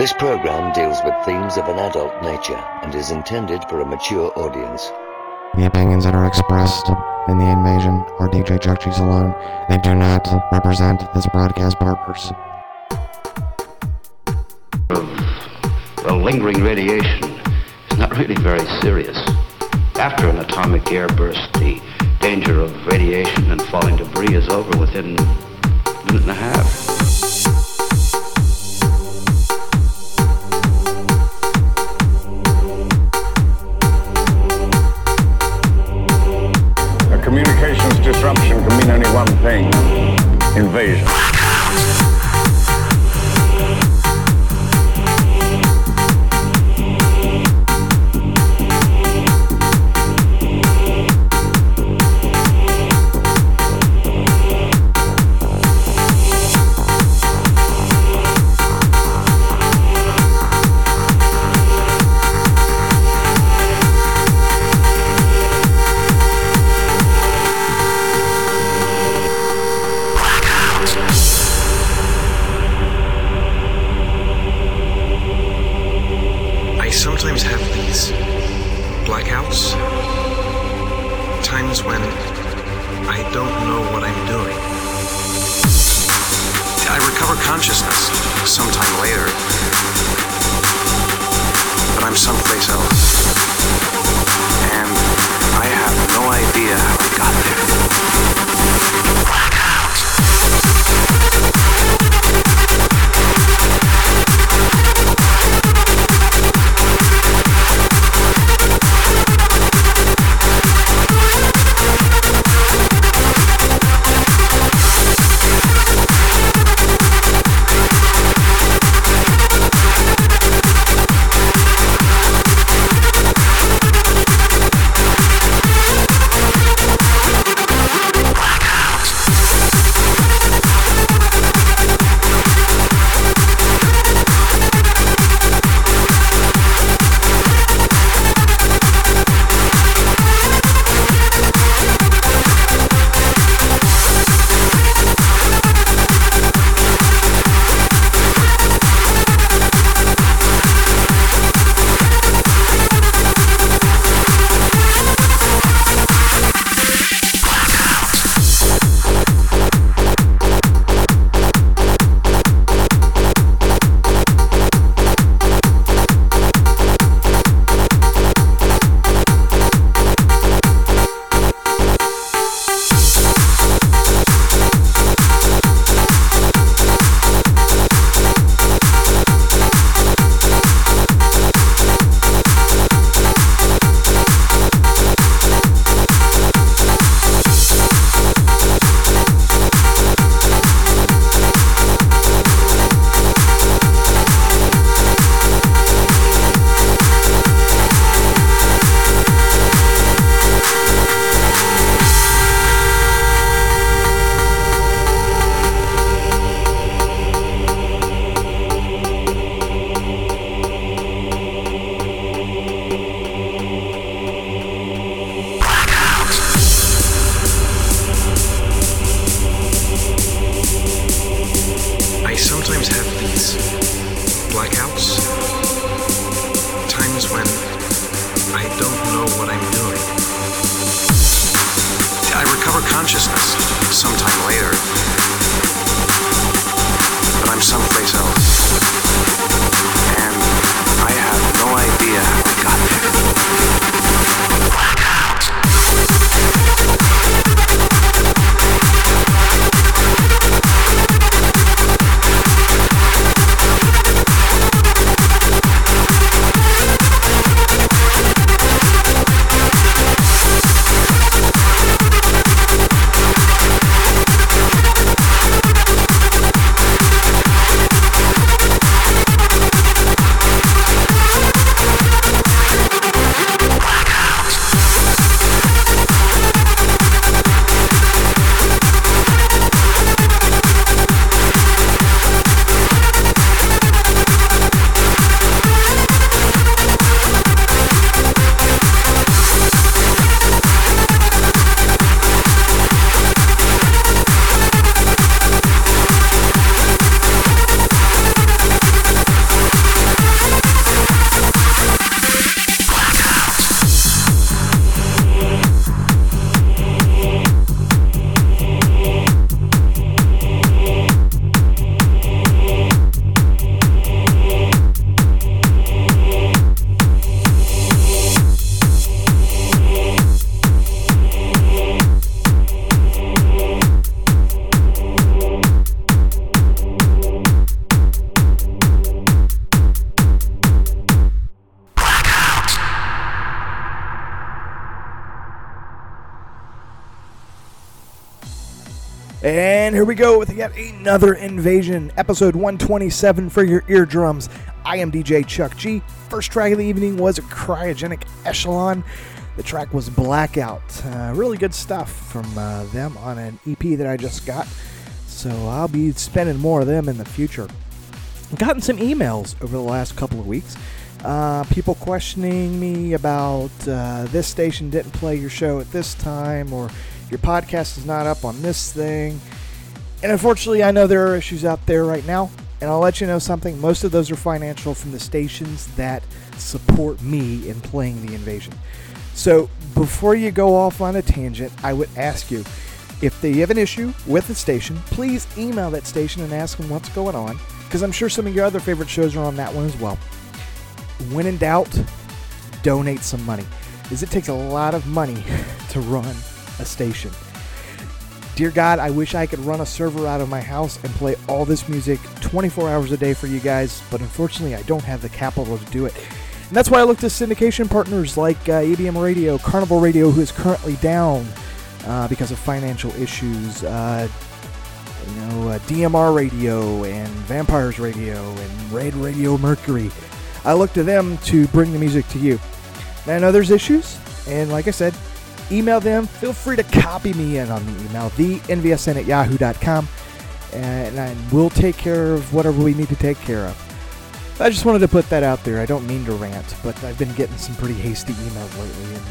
This program deals with themes of an adult nature and is intended for a mature audience. The opinions that are expressed in the invasion are DJ Chuck alone. They do not represent this broadcast partners. The lingering radiation is not really very serious. After an atomic airburst, the danger of radiation and falling debris is over within a minute and a half. Yet another invasion, episode 127 for your eardrums. I am DJ Chuck G. First track of the evening was a Cryogenic Echelon. The track was Blackout. Uh, really good stuff from uh, them on an EP that I just got. So I'll be spending more of them in the future. I've gotten some emails over the last couple of weeks. Uh, people questioning me about uh, this station didn't play your show at this time or your podcast is not up on this thing. And unfortunately, I know there are issues out there right now. And I'll let you know something. Most of those are financial from the stations that support me in playing the invasion. So before you go off on a tangent, I would ask you if they have an issue with the station, please email that station and ask them what's going on. Because I'm sure some of your other favorite shows are on that one as well. When in doubt, donate some money. Because it takes a lot of money to run a station. Dear God, I wish I could run a server out of my house and play all this music 24 hours a day for you guys, but unfortunately, I don't have the capital to do it. And that's why I look to syndication partners like uh, ABM Radio, Carnival Radio, who is currently down uh, because of financial issues. Uh, you know, uh, DMR Radio and Vampires Radio and Red Radio Mercury. I look to them to bring the music to you. Now, I know there's issues, and like I said, email them. Feel free to copy me in on the email, thenvsn at yahoo.com, and, we'll take care of whatever we need to take care of. I just wanted to put that out there. I don't mean to rant, but I've been getting some pretty hasty emails lately, and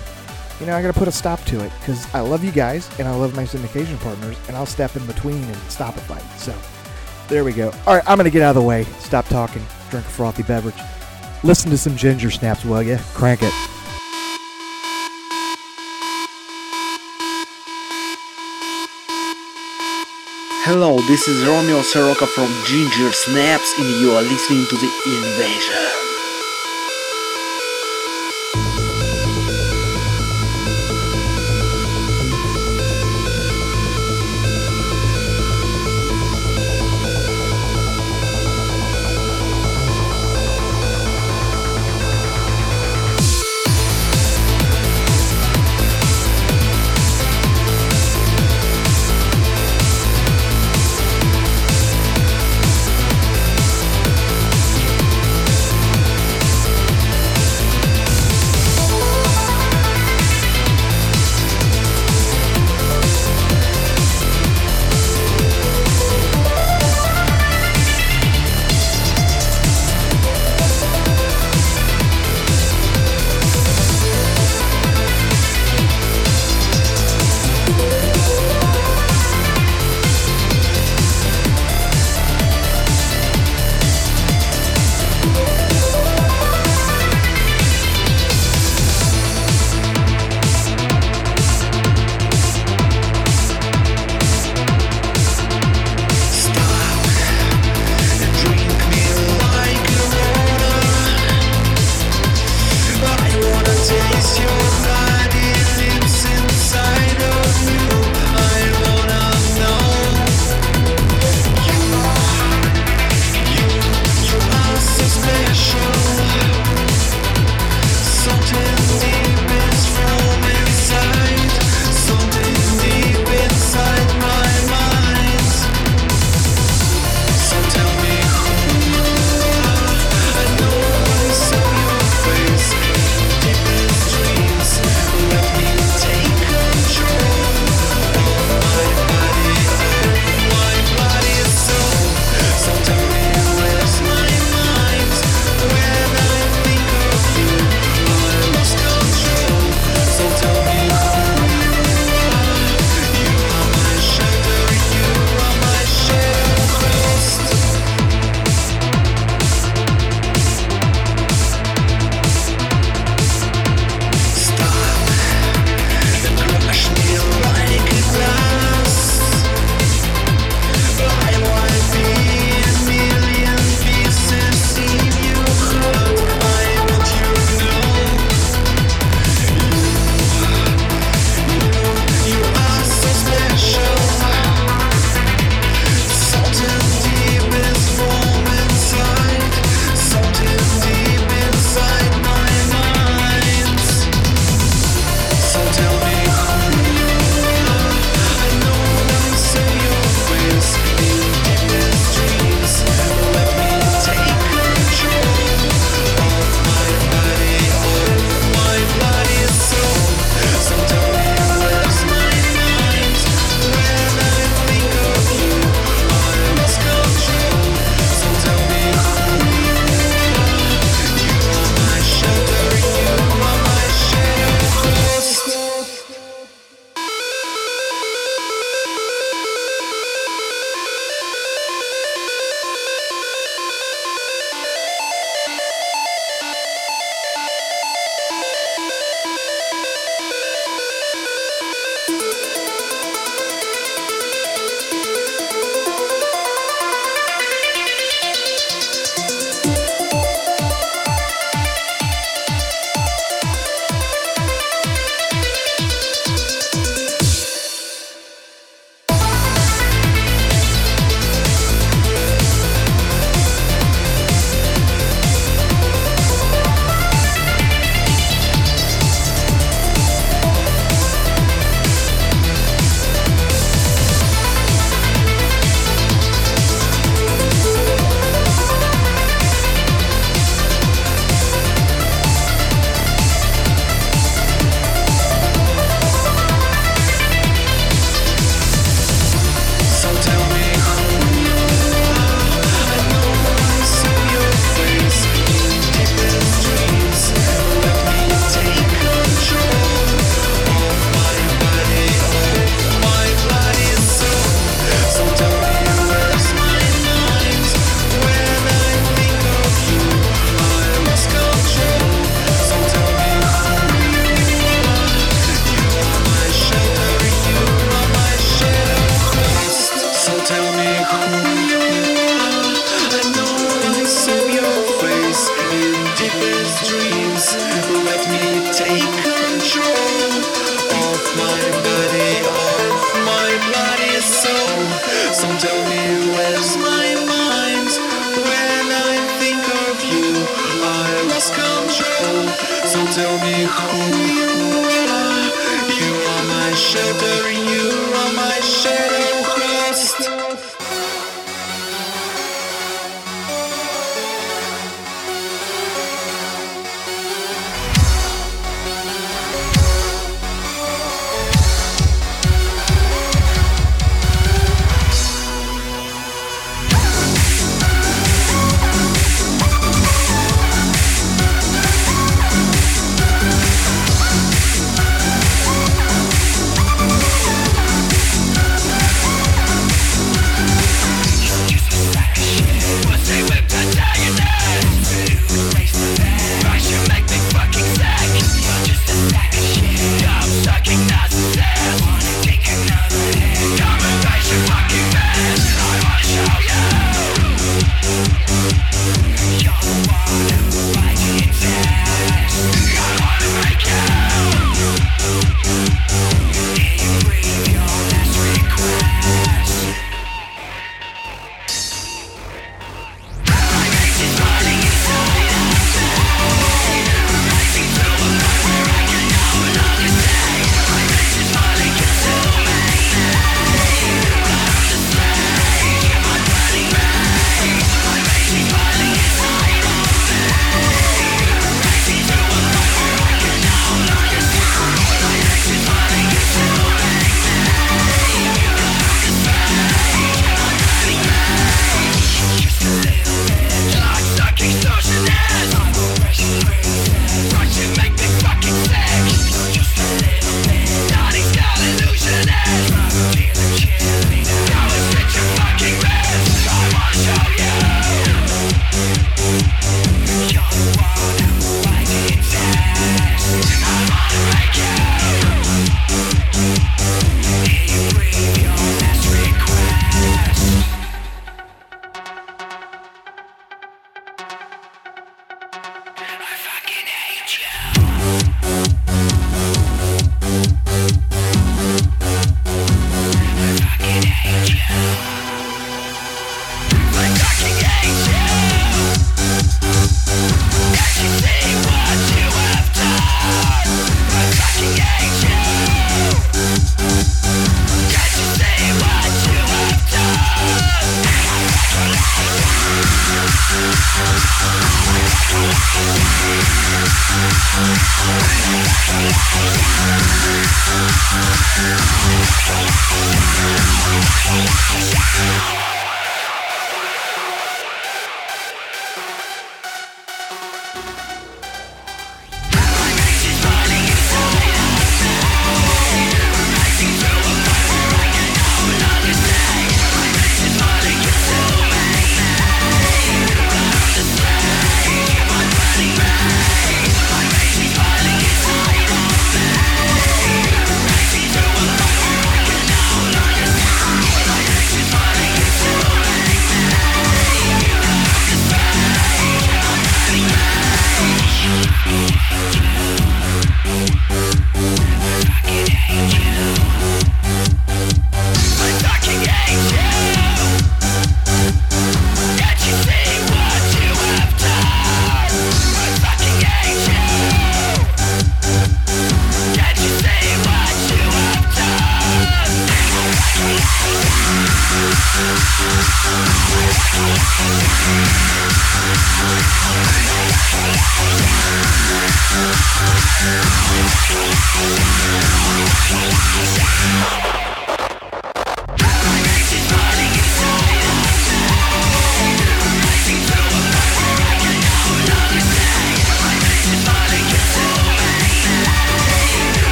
you know I got to put a stop to it because I love you guys and I love my syndication partners, and I'll step in between and stop a fight. So there we go. All right, I'm gonna get out of the way. Stop talking. Drink a frothy beverage. Listen to some ginger snaps, will ya? Crank it. Hello, this is Romeo Soroka from Ginger Snaps, and you are listening to The Invasion.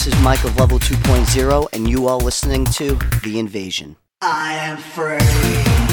This is Mike of Level 2.0, and you are listening to The Invasion. I am free.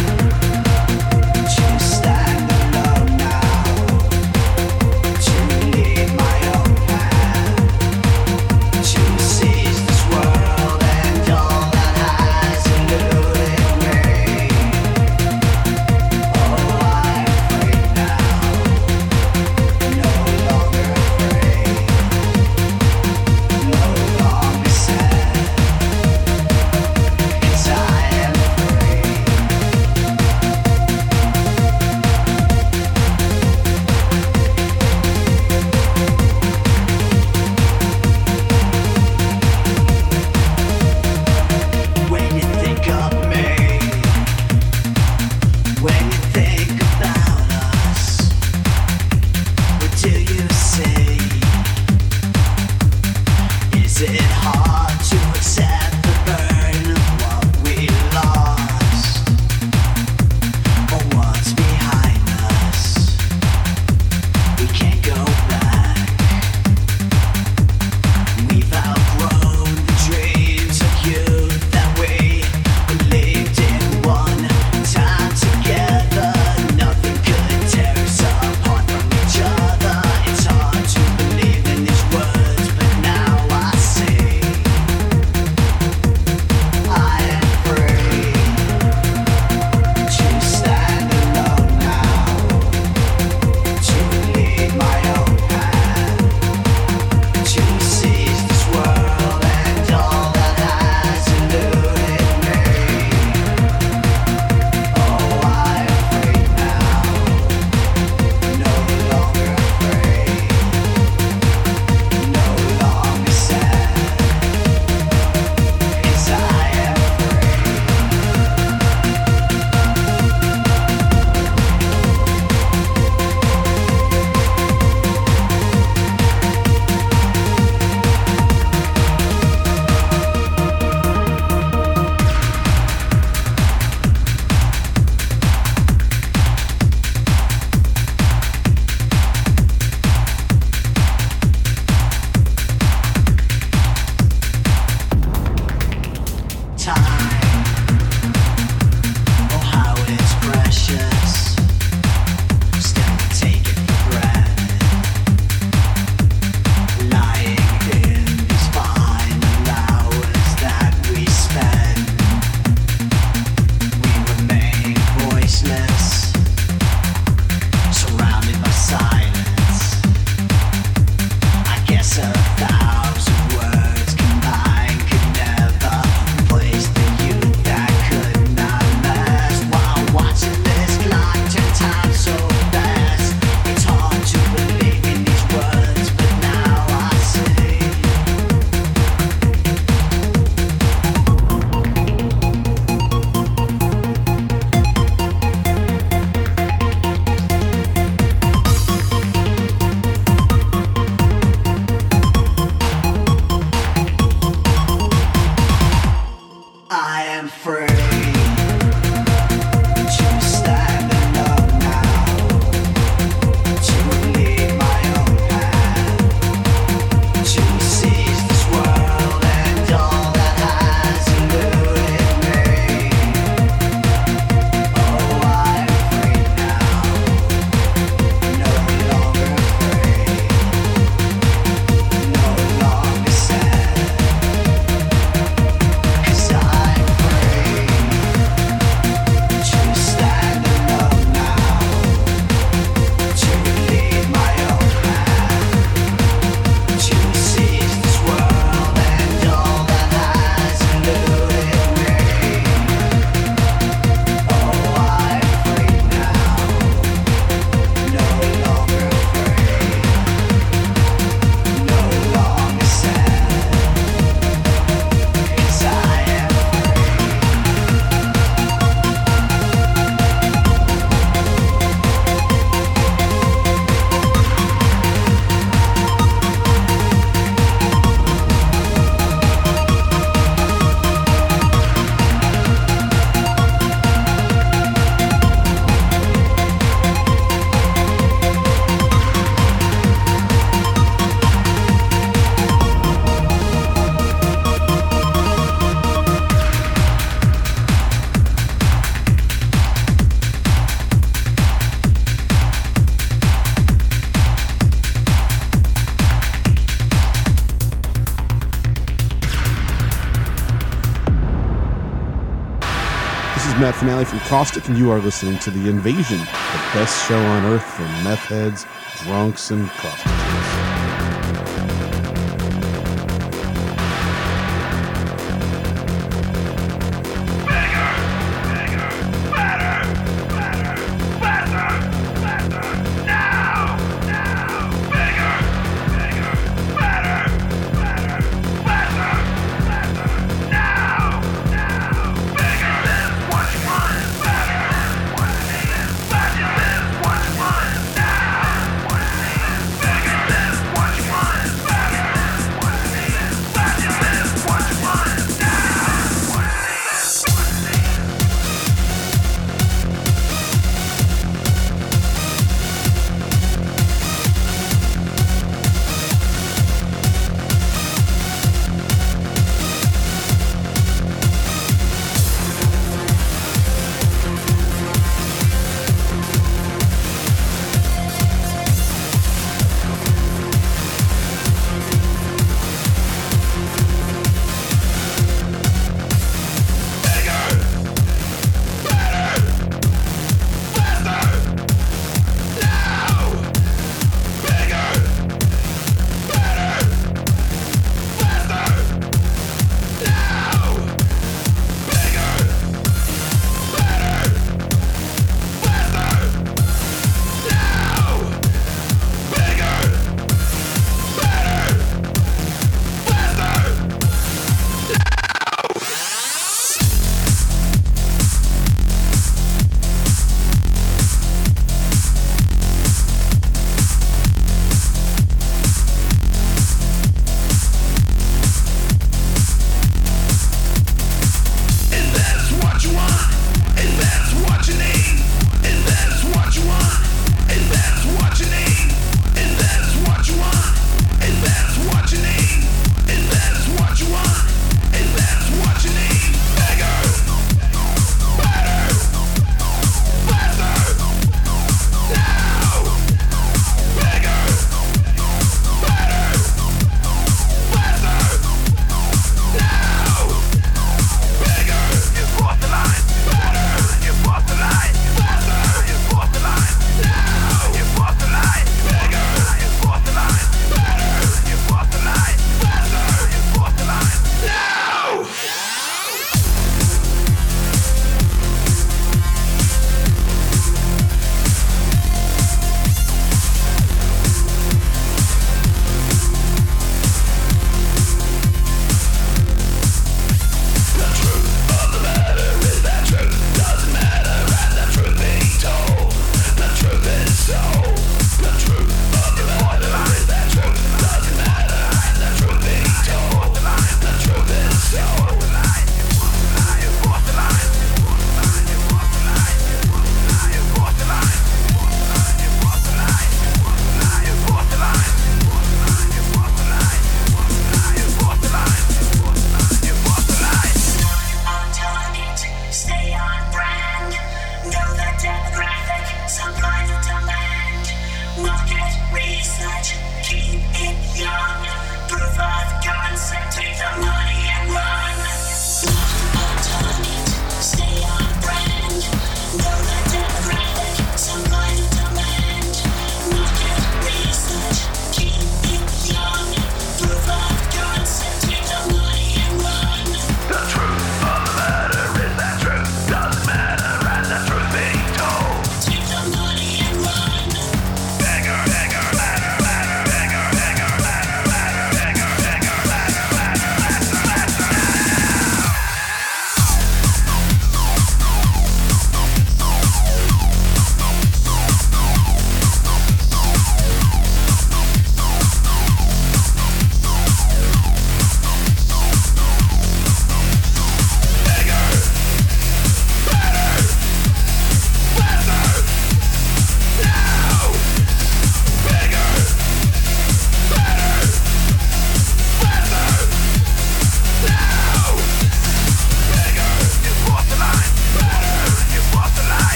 From Caustic, and you are listening to The Invasion, the best show on earth for meth heads, drunks, and prostitutes.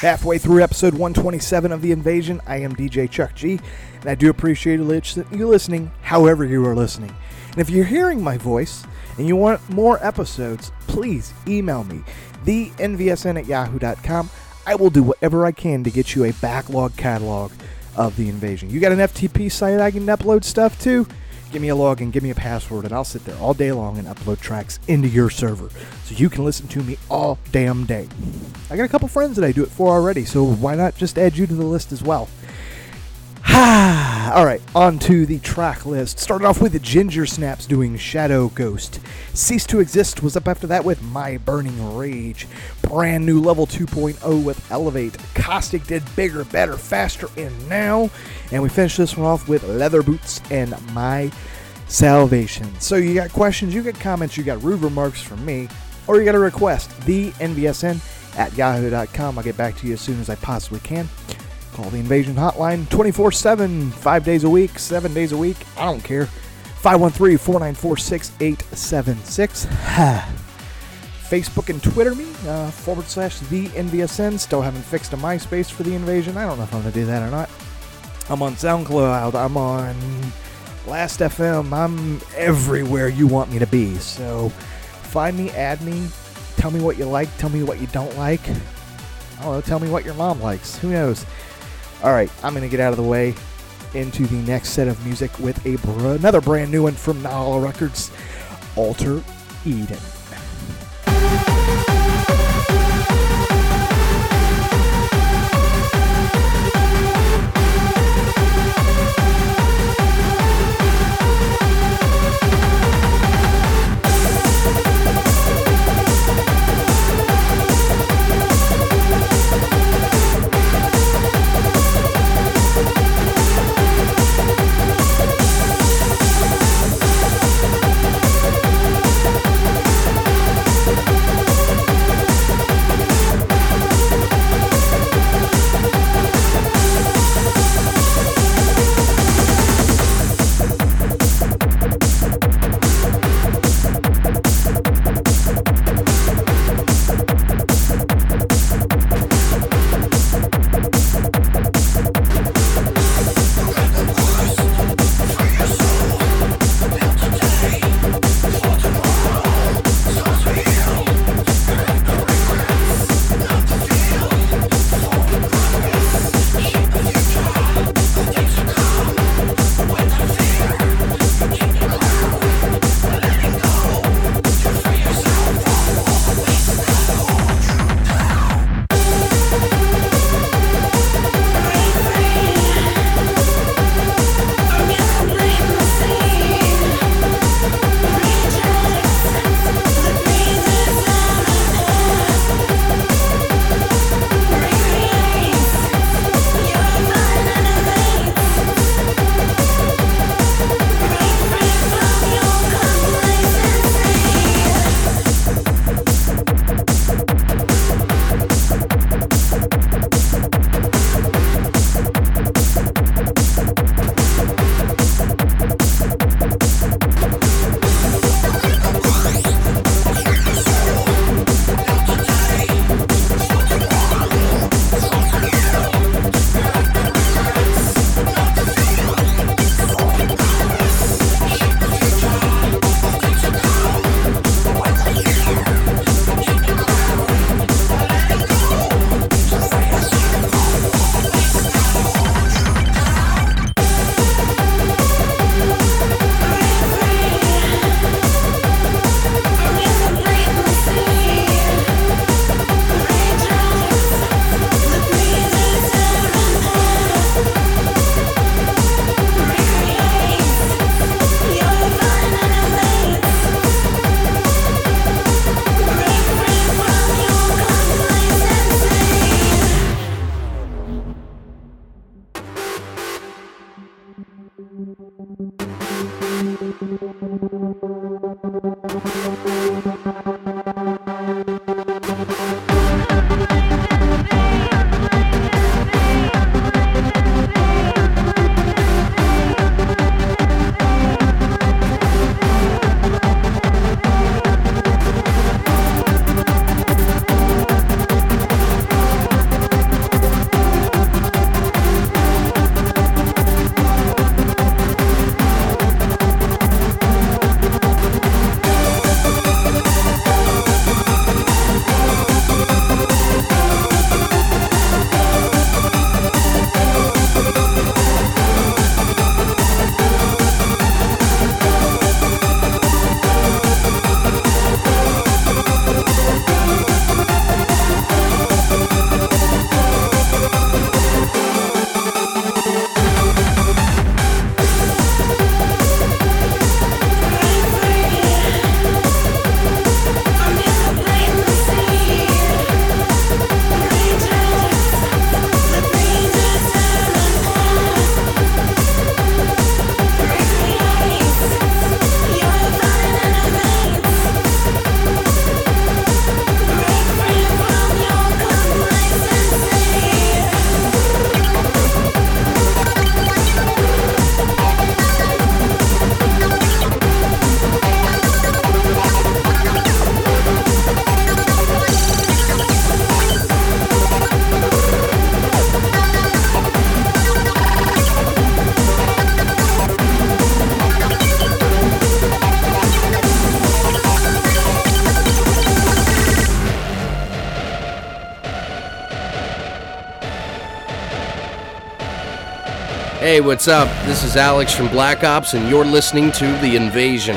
Halfway through episode 127 of The Invasion, I am DJ Chuck G, and I do appreciate you listening however you are listening. And if you're hearing my voice and you want more episodes, please email me, thenvsn at yahoo.com. I will do whatever I can to get you a backlog catalog of The Invasion. You got an FTP site I can upload stuff to? Give me a login, give me a password, and I'll sit there all day long and upload tracks into your server so you can listen to me all damn day. I got a couple friends that I do it for already, so why not just add you to the list as well? all right, on to the track list. Started off with the Ginger Snap5 doing Shadow Ghost. Cease2xist was up after that with My Burning Rage. Brand new level 2.0 with Elevate. Caustic did Bigger, Better, Faster, and Now. And we finished this one off with Lthrboots and My Salvation. So you got questions, you got comments, you got rude remarks from me, or you got a request. The NVSN at yahoo.com. I'll get back to you as soon as I possibly can. Call the Invasion Hotline 24 7, 5 days a week, 7 days a week. I don't care. 513 494 6876. Facebook and Twitter me, uh, forward slash the NVSN. Still haven't fixed a MySpace for the Invasion. I don't know if I'm going to do that or not. I'm on SoundCloud. I'm on Last FM. I'm everywhere you want me to be. So find me, add me, tell me what you like, tell me what you don't like. I don't know, tell me what your mom likes. Who knows? All right, I'm going to get out of the way into the next set of music with a br- another brand new one from Nala Records, Alter Eden. Hey, what's up? This is Alex from BlakOPz, and you're listening to The Invasion.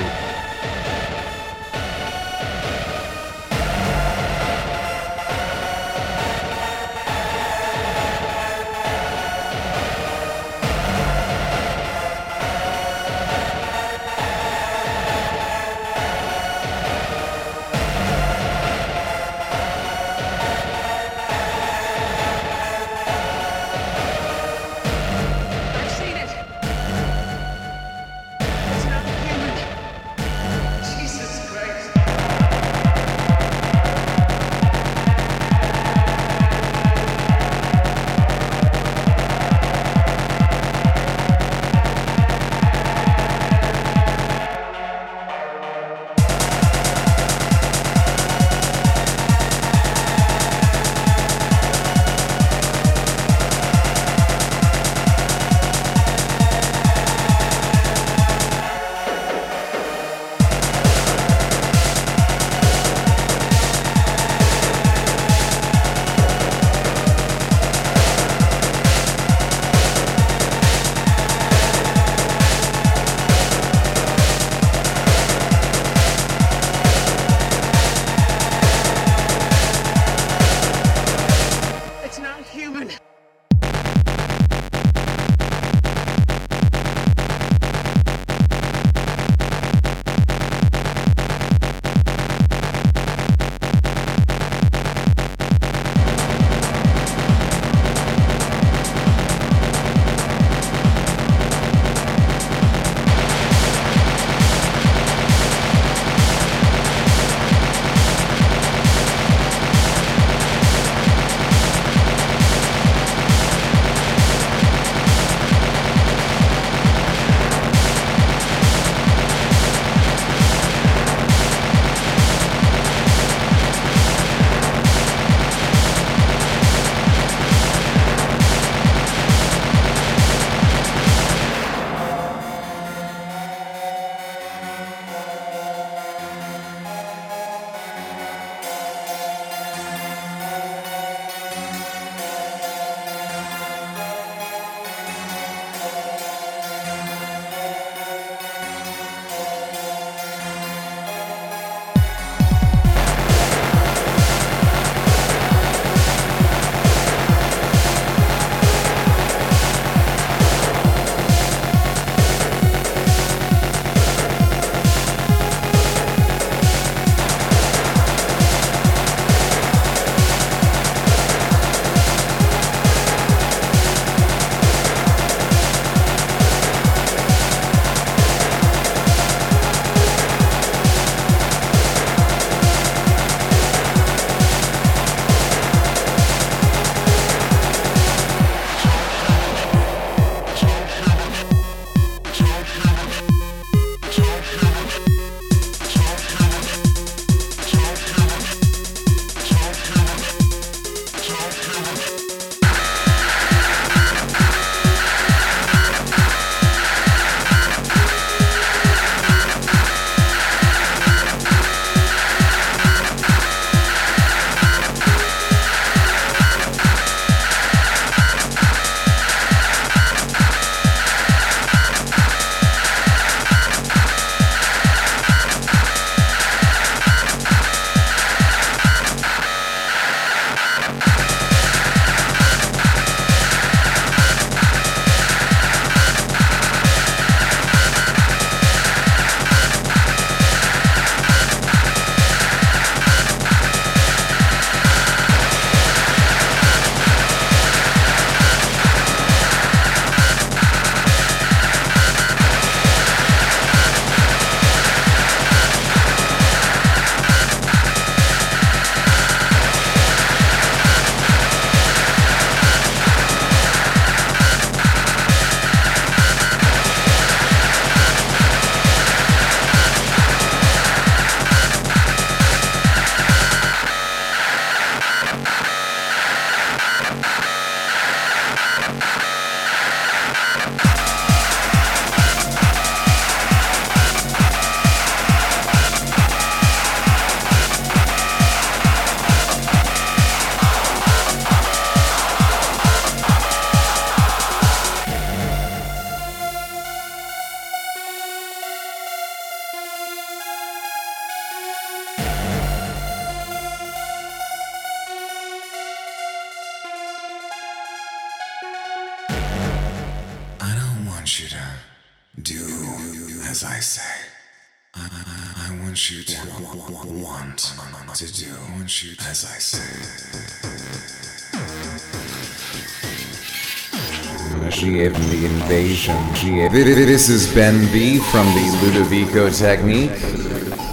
Invasion. This is Ben B from the Ludovico Technique,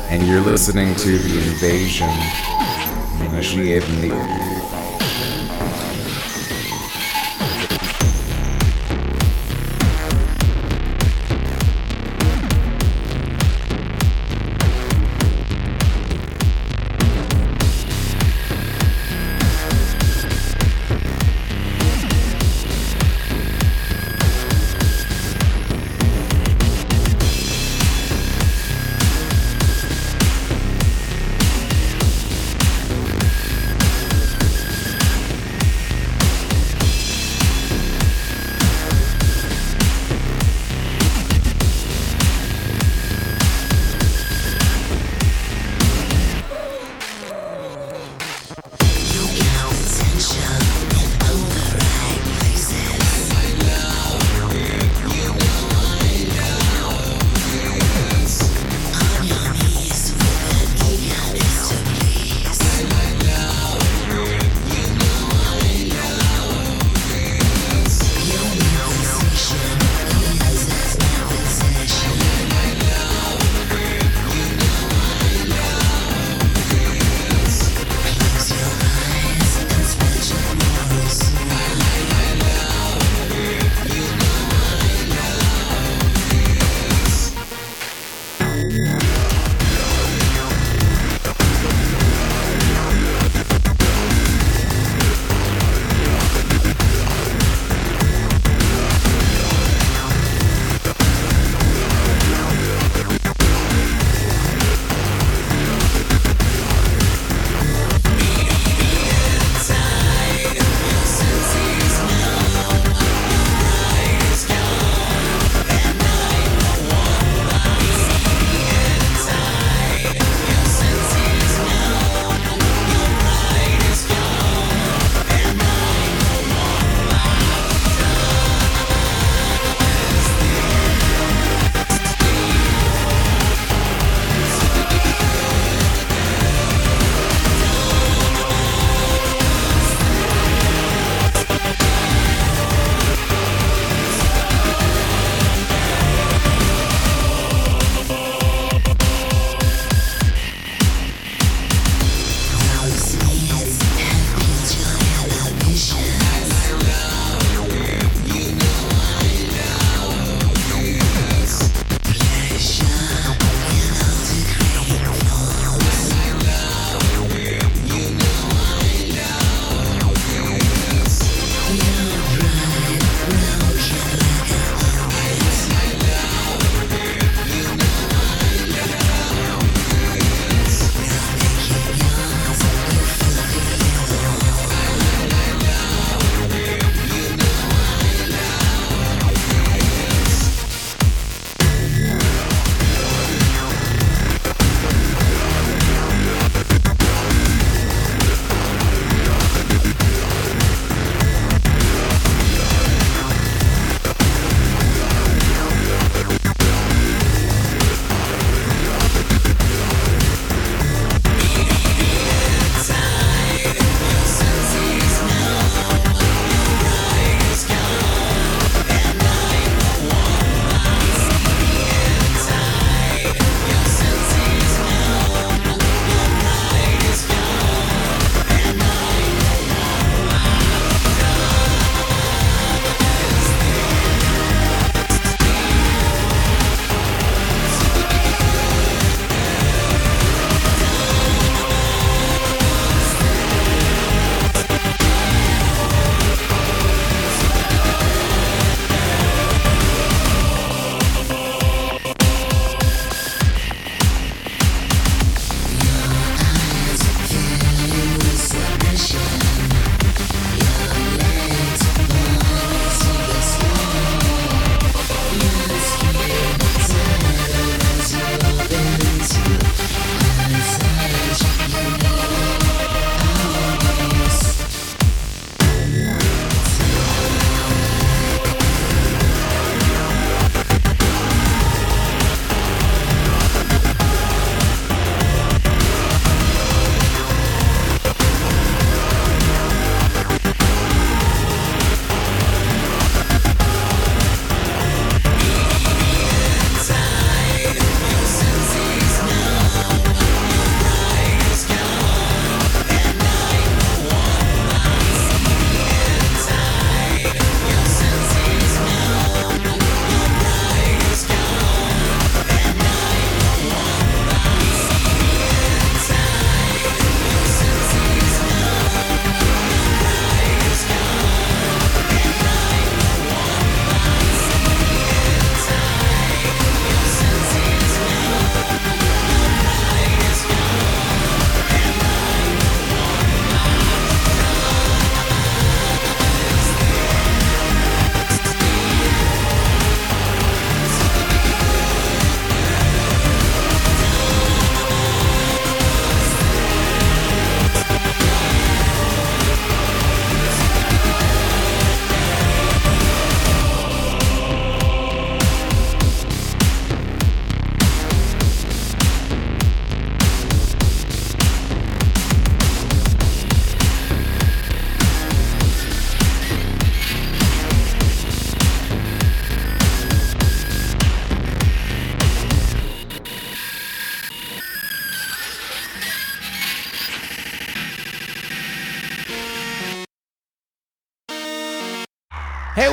and you're listening to the invasion.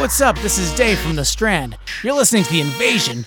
What's up? This is Dave from The Strand. You're listening to The Invasion.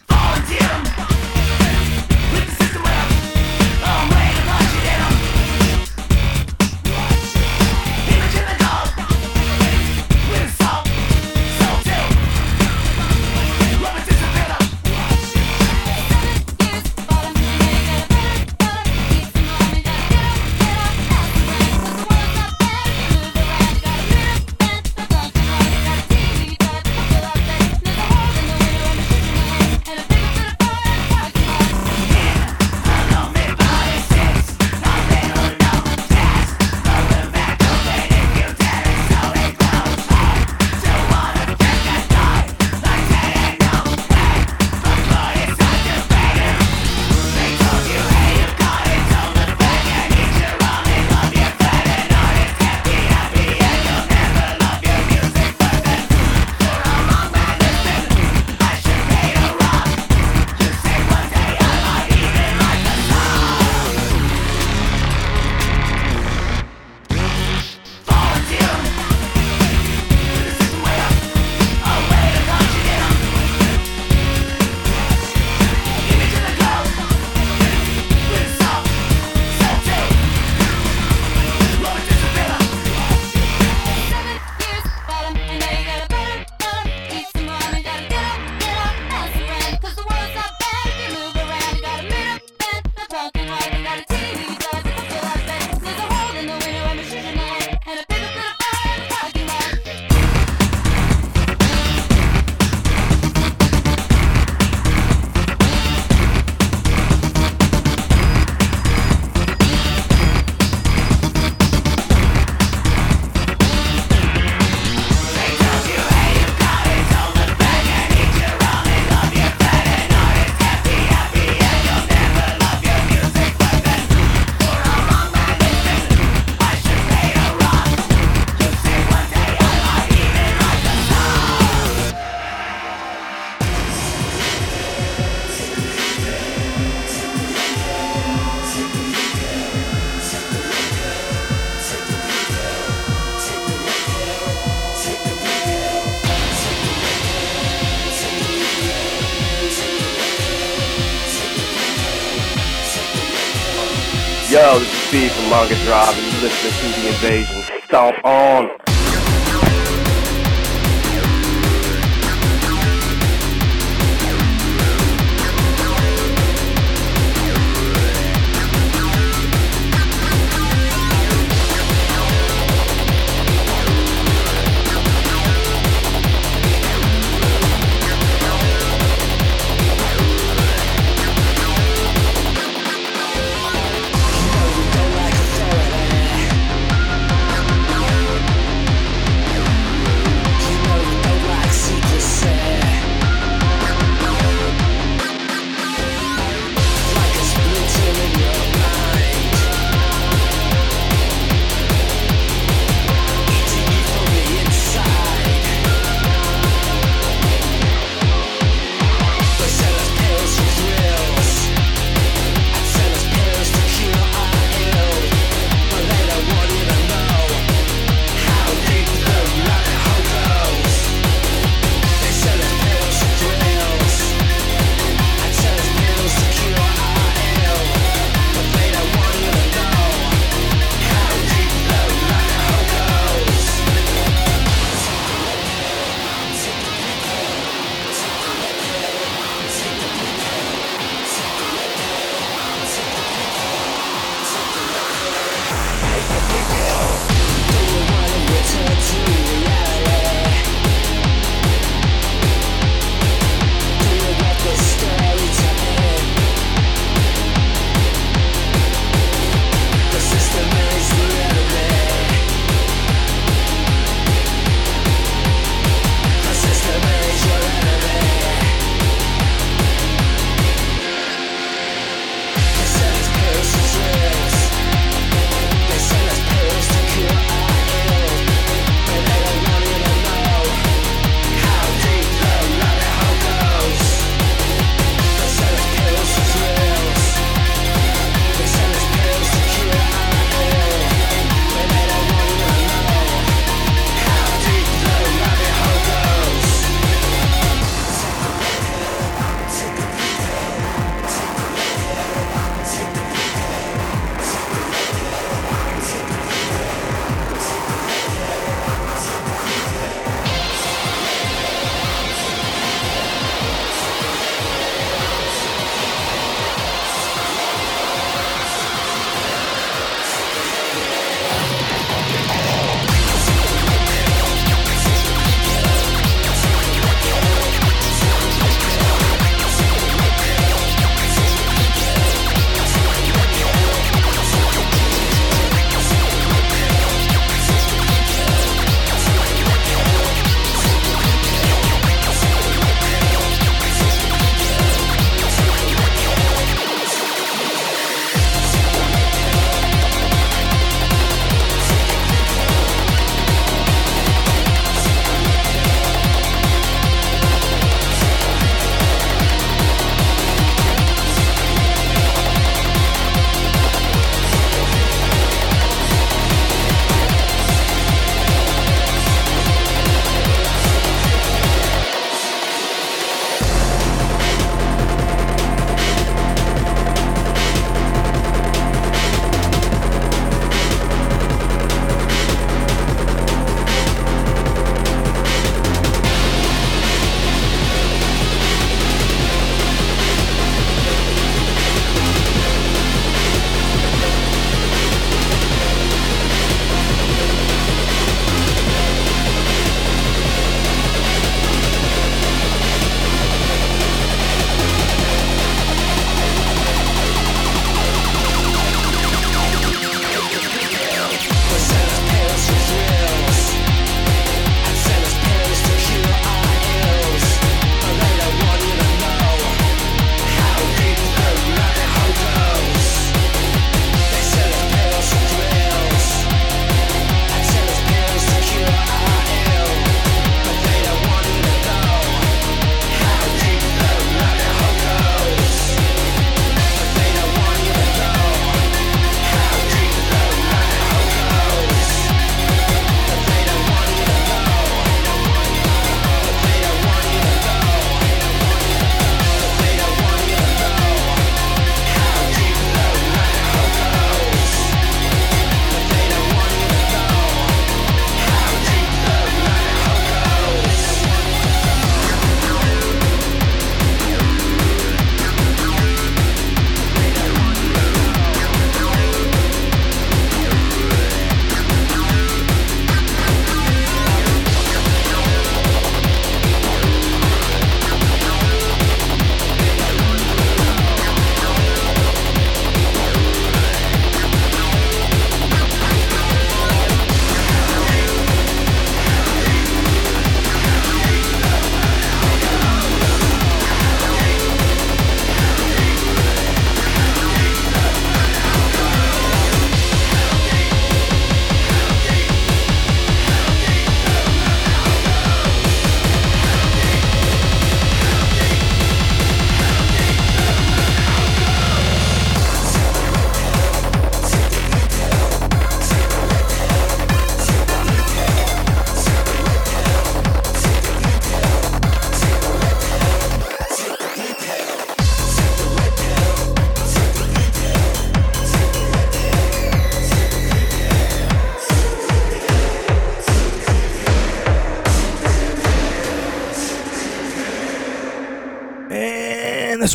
Manga Drive, and you're listening to The Invasion. Stomp on!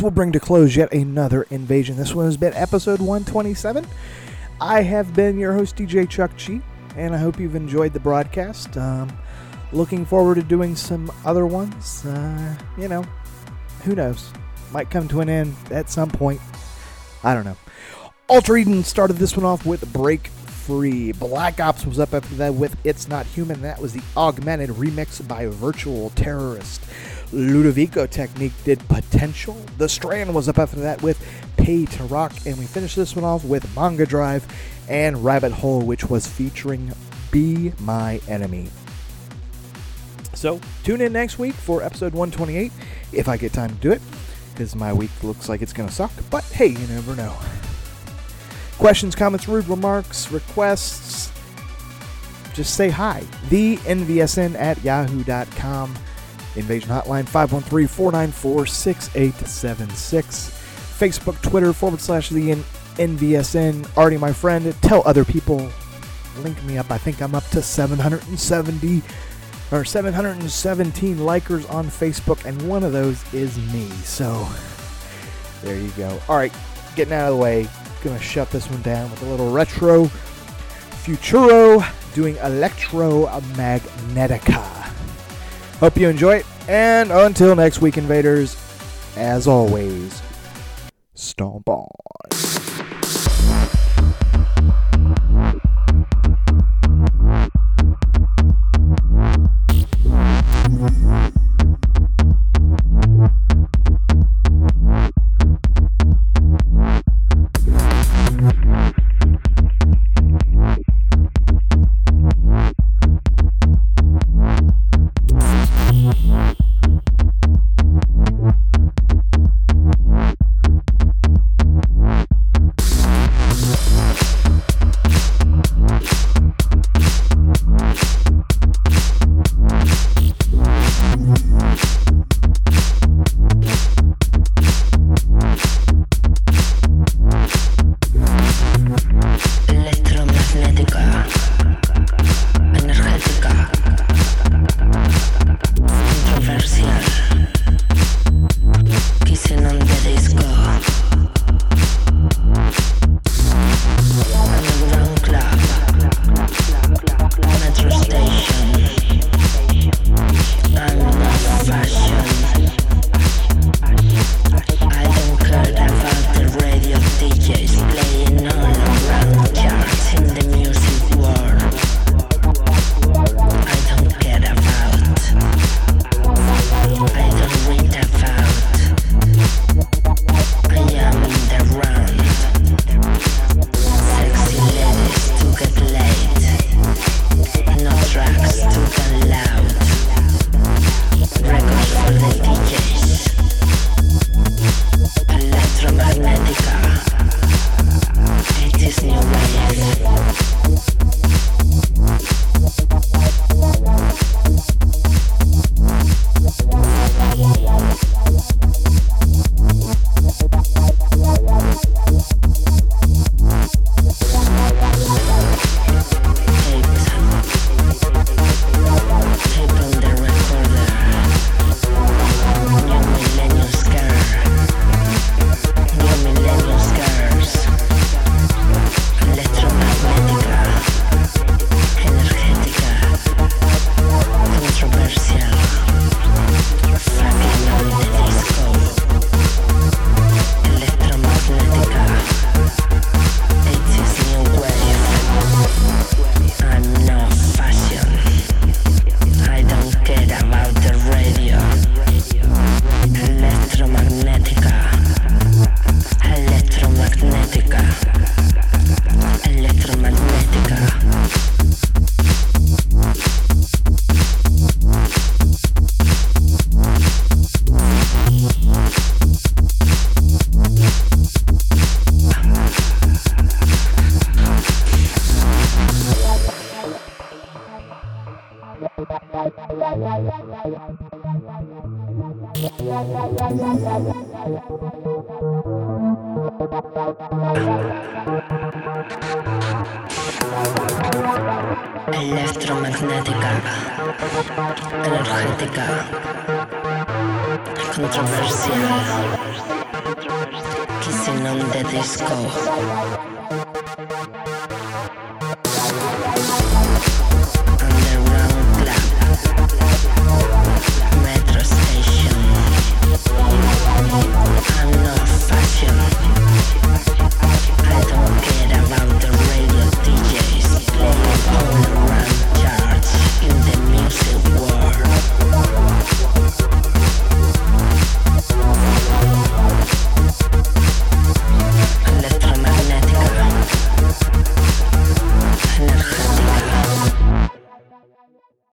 Will bring to close yet another invasion. This one has been episode 127. I have been your host, DJ Chuck G, and I hope you've enjoyed the broadcast. Um, looking forward to doing some other ones. Uh, you know, who knows? Might come to an end at some point. I don't know. Alter Eden started this one off with Break Free. BlakOPz was up after that with It's Not Human. That was the augmented remix by Virtual Terrorist. Ludovico Technique did Potential. The Strand was up after that with Pay to Rock. And we finished this one off with Mangadrive and Rabbit Hole, which was featuring Be My Enemy. So tune in next week for episode 128 if I get time to do it, because my week looks like it's going to suck. But hey, you never know. Questions, comments, rude remarks, requests, just say hi. The NVSN at yahoo.com. Invasion Hotline 513 494 6876. Facebook, Twitter, forward slash the NVSN. Already my friend. Tell other people. Link me up. I think I'm up to 770 or 717 likers on Facebook, and one of those is me. So there you go. All right, getting out of the way. Gonna shut this one down with a little retro Futuro doing Electro Magnetica. Hope you enjoy it, and until next week, invaders, as always, stomp on.